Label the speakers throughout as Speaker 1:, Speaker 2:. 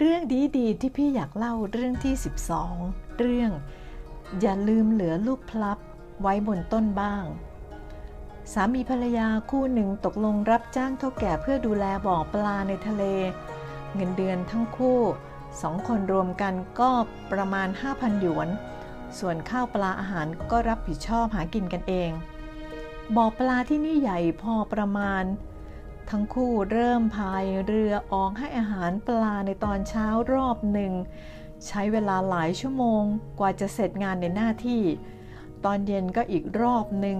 Speaker 1: เรื่องดีๆที่พี่อยากเล่าเรื่องที่ 12 เรื่อง อย่าลืมเหลือลูกพลับไว้บนต้นบ้าง สามีภรรยาคู่หนึ่งตกลงรับจ้างเท่าแก่เพื่อดูแลบ่อปลาในทะเล เงินเดือนทั้งคู่สองคนรวมกันก็ประมาณ 5,000 หยวน ส่วนข้าวปลาอาหารก็รับผิดชอบหากินกันเอง บ่อปลาที่นี่ใหญ่พอประมาณ ทั้งคู่เริ่มพายเรือออกให้อาหารปลาในตอนเช้ารอบหนึ่ง ใช้เวลาหลายชั่วโมงกว่าจะเสร็จงานในหน้าที่ ตอนเย็นก็อีกรอบหนึ่ง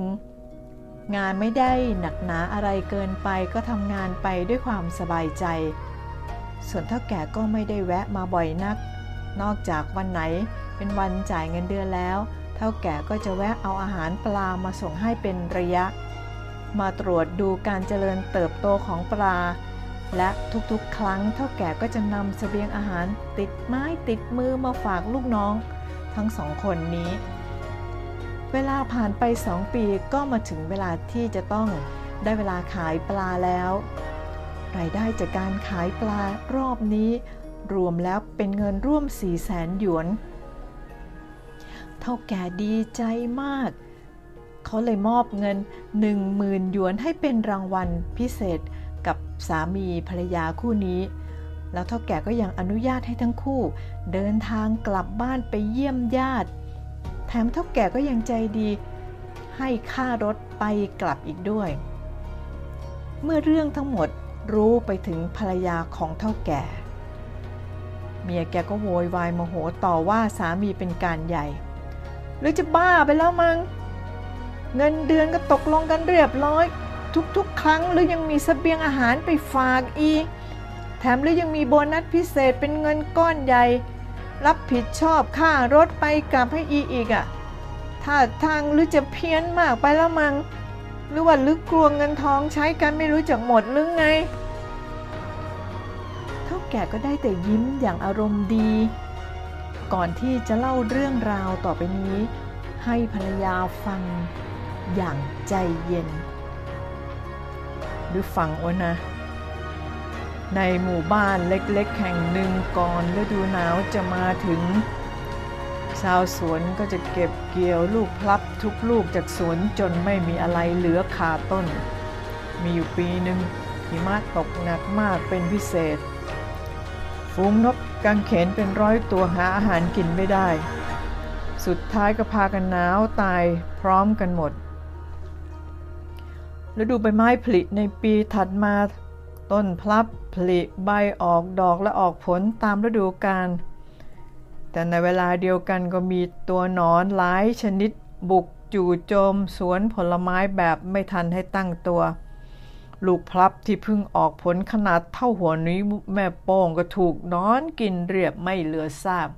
Speaker 1: งานไม่ได้หนักหนาอะไรเกินไปก็ทำงานไปด้วยความสบายใจ ส่วนเท่าแก่ก็ไม่ได้แวะมาบ่อยนัก นอกจากวันไหนเป็นวันจ่ายเงินเดือนแล้ว เท่าแก่ก็จะแวะเอาอาหารปลามาส่งให้เป็นระยะ มาตรวจดูการเจริญเติบโตของปลา และทุกๆ ครั้งเท่าแก่ก็จะนำเสบียงอาหารติดไม้ติดมือมาฝากลูกน้อง ทั้งสองคนนี้ เวลาผ่านไปสองปีก็มาถึงเวลาที่จะต้องได้เวลาขายปลาแล้ว รายได้จากการขายปลารอบนี้ รวมแล้วเป็นเงินร่วม4 0 0แสนหยวน เท่าแก่ดีใจมาก เขาเลยมอบเงิน 10,000หยวนให้เป็นรางวัลพิเศษกับสามีภรรยาคู่นี้ แล้วเท่าแก่ก็ยังอนุญาตให้ทั้งคู่ เดินทางกลับบ้านไปเยี่ยมญาติ แถมเท่าแก่ก็ยังใจดี ให้ค่ารถไปกลับอีกด้วย เมื่อเรื่องทั้งหมดรู้ไปถึงภรรยาของเท่าแก่ เมียแกก็โวยวายโมโหต่อว่าสามีเป็นการใหญ่ หรือจะบ้าไปแล้วมัง้ง เงินเดือนก็ตกลงกันเรียบร้อย ทุกๆ ครั้งหรือยังมีสเสบียงอาหารไปฝากอีก แถมหรือยังมีโบนัสพิเศษเป็นเงินก้อนใหญ่ รับผิดชอบค่ารถไปกลับให้อีอีกอะ่ะถ้าทางหรือจะเพี้ยนมากไปแล้วมัง้งหรือว่าลึกกลัวเงินทองใช้กันไม่รู้จักหมดหรือไงเท่าแก่ก็ได้แต่ยิ้มอย่างอารมณ์ดี ก่อนที่จะเล่าเรื่องราวต่อไปนี้ ให้ภรรยาฟังอย่างใจเย็น หรือฟังโอนะ ในหมู่บ้านเล็กๆ แห่งหนึ่งก่อนฤดูหนาวจะมาถึง ชาวสวนก็จะเก็บเกี่ยวลูกพลับทุกลูกจากสวนจนไม่มีอะไรเหลือคาต้น มีอยู่ปีหนึ่งหิมะตกหนักมากเป็นพิเศษ ฝูงนกกังเขนเป็นร้อยตัวหาอาหารกินไม่ได้ สุดท้ายก็พากันหนาวตายพร้อมกันหมดฤดูใบไม้ผลิในปีถัดมา ต้นพลับผลิใบออกดอกและออกผลตามฤดูกาลแต่ในเวลาเดียวกันก็มีตัวหนอนหลายชนิดบุกจู่โจมสวนผลไม้แบบไม่ทันให้ตั้งตัว ลูกพลับที่เพิ่งออกผลขนาดเท่าหัวนี้แม่โป้งก็ถูกนอนกินเรียบไม่เหลือซาก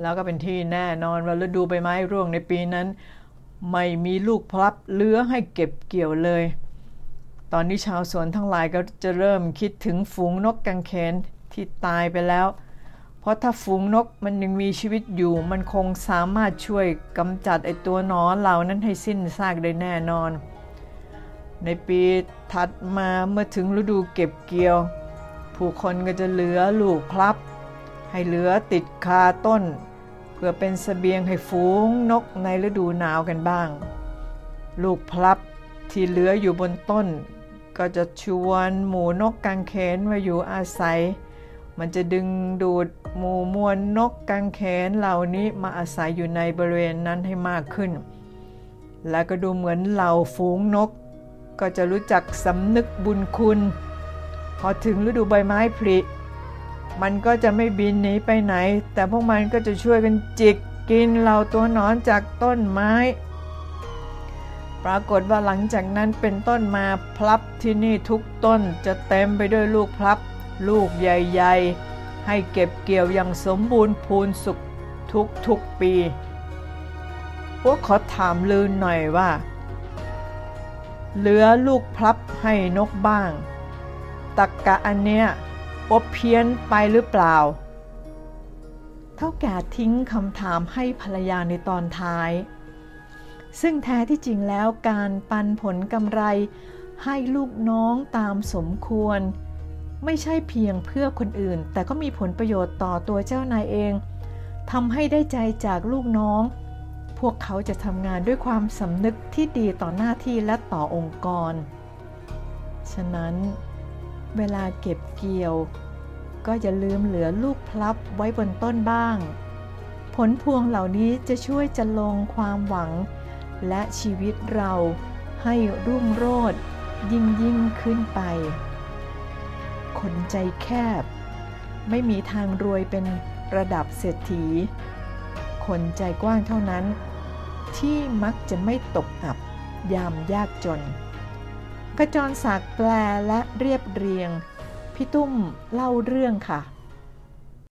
Speaker 1: แล้วก็เป็นที่แน่นอนว่าฤดูใบไม้ร่วงในปีนั้น ไม่มีลูกพลับเลื้อให้เก็บเกี่ยวเลย ตอนนี้ชาวสวนทั้งหลายก็จะเริ่มคิดถึงฝูงนกกังเขนที่ตายไปแล้ว เพราะถ้าฝูงนกมันยังมีชีวิตอยู่ มันคงสามารถช่วยกำจัดไอตัวนอนเหล่านั้นให้สิ้นซากได้แน่นอน ในปีถัดมาเมื่อถึงฤดูเก็บเกี่ยว ผู้คนก็จะเหลือลูกพลับ ให้เหลือติดคาต้น เพื่อเป็นสเสบียงให้ฝูงนกในฤดูหนาวกันบ้าง ลูกพลับที่เหลืออยู่บนต้น ก็จะชวนหมูนกกังเขนมาอยู่อาศัย มันจะดึงดูดหมู่มวลนกกังเขนเหล่านี้มาอาศัยอยู่ในบริเวณนั้นให้มากขึ้น และก็ดูเหมือนเหล่าฝูงนก ก็จะรู้จักสำนึกบุญคุณ พอถึงฤดูใบไม้ผลิ มันก็จะไม่บินหนีไปไหน แต่พวกมันก็จะช่วยกันจิกกินเหล่าตัวหนอนจากต้นไม้ ปรากฏว่าหลังจากนั้นเป็นต้นมาพลับที่นี่ทุกต้นจะเต็มไปด้วยลูกพลับ ลูกใหญ่ๆ ให้เก็บเกี่ยวอย่างสมบูรณ์พูนสุขทุกๆปีพวกขอถามลืนหน่อยว่า เหลือลูกพลับให้นกบ้าง ตักกะอันเนี้ย อบเพี้ยนไปหรือเปล่า เท่าแก่ทิ้งคำถามให้ภรรยาในตอนท้าย ซึ่งแท้ที่จริงแล้วการปันผลกำไรให้ลูกน้องตามสมควร ไม่ใช่เพียงเพื่อคนอื่น แต่ก็มีผลประโยชน์ต่อตัวเจ้านายเองทำให้ได้ใจจากลูกน้อง พวกเขาจะทำงานด้วยความสำนึกที่ดีต่อหน้าที่และต่อองค์กร ฉะนั้น เวลาเก็บเกี่ยว ก็อย่าลืมเหลือลูกพลับไว้บนต้นบ้าง ผลพวงเหล่านี้จะช่วยจะลงความหวัง และชีวิตเราให้รุ่งโรจน์ยิ่งยิ่งขึ้นไป คนใจแคบ ไม่มีทางรวยเป็นระดับเศรษฐี คนใจกว้างเท่านั้น ที่มักจะไม่ตกอับยามยากจน กระจรศักดิ์แปลและเรียบเรียง พี่ตุ้มเล่าเรื่องค่ะ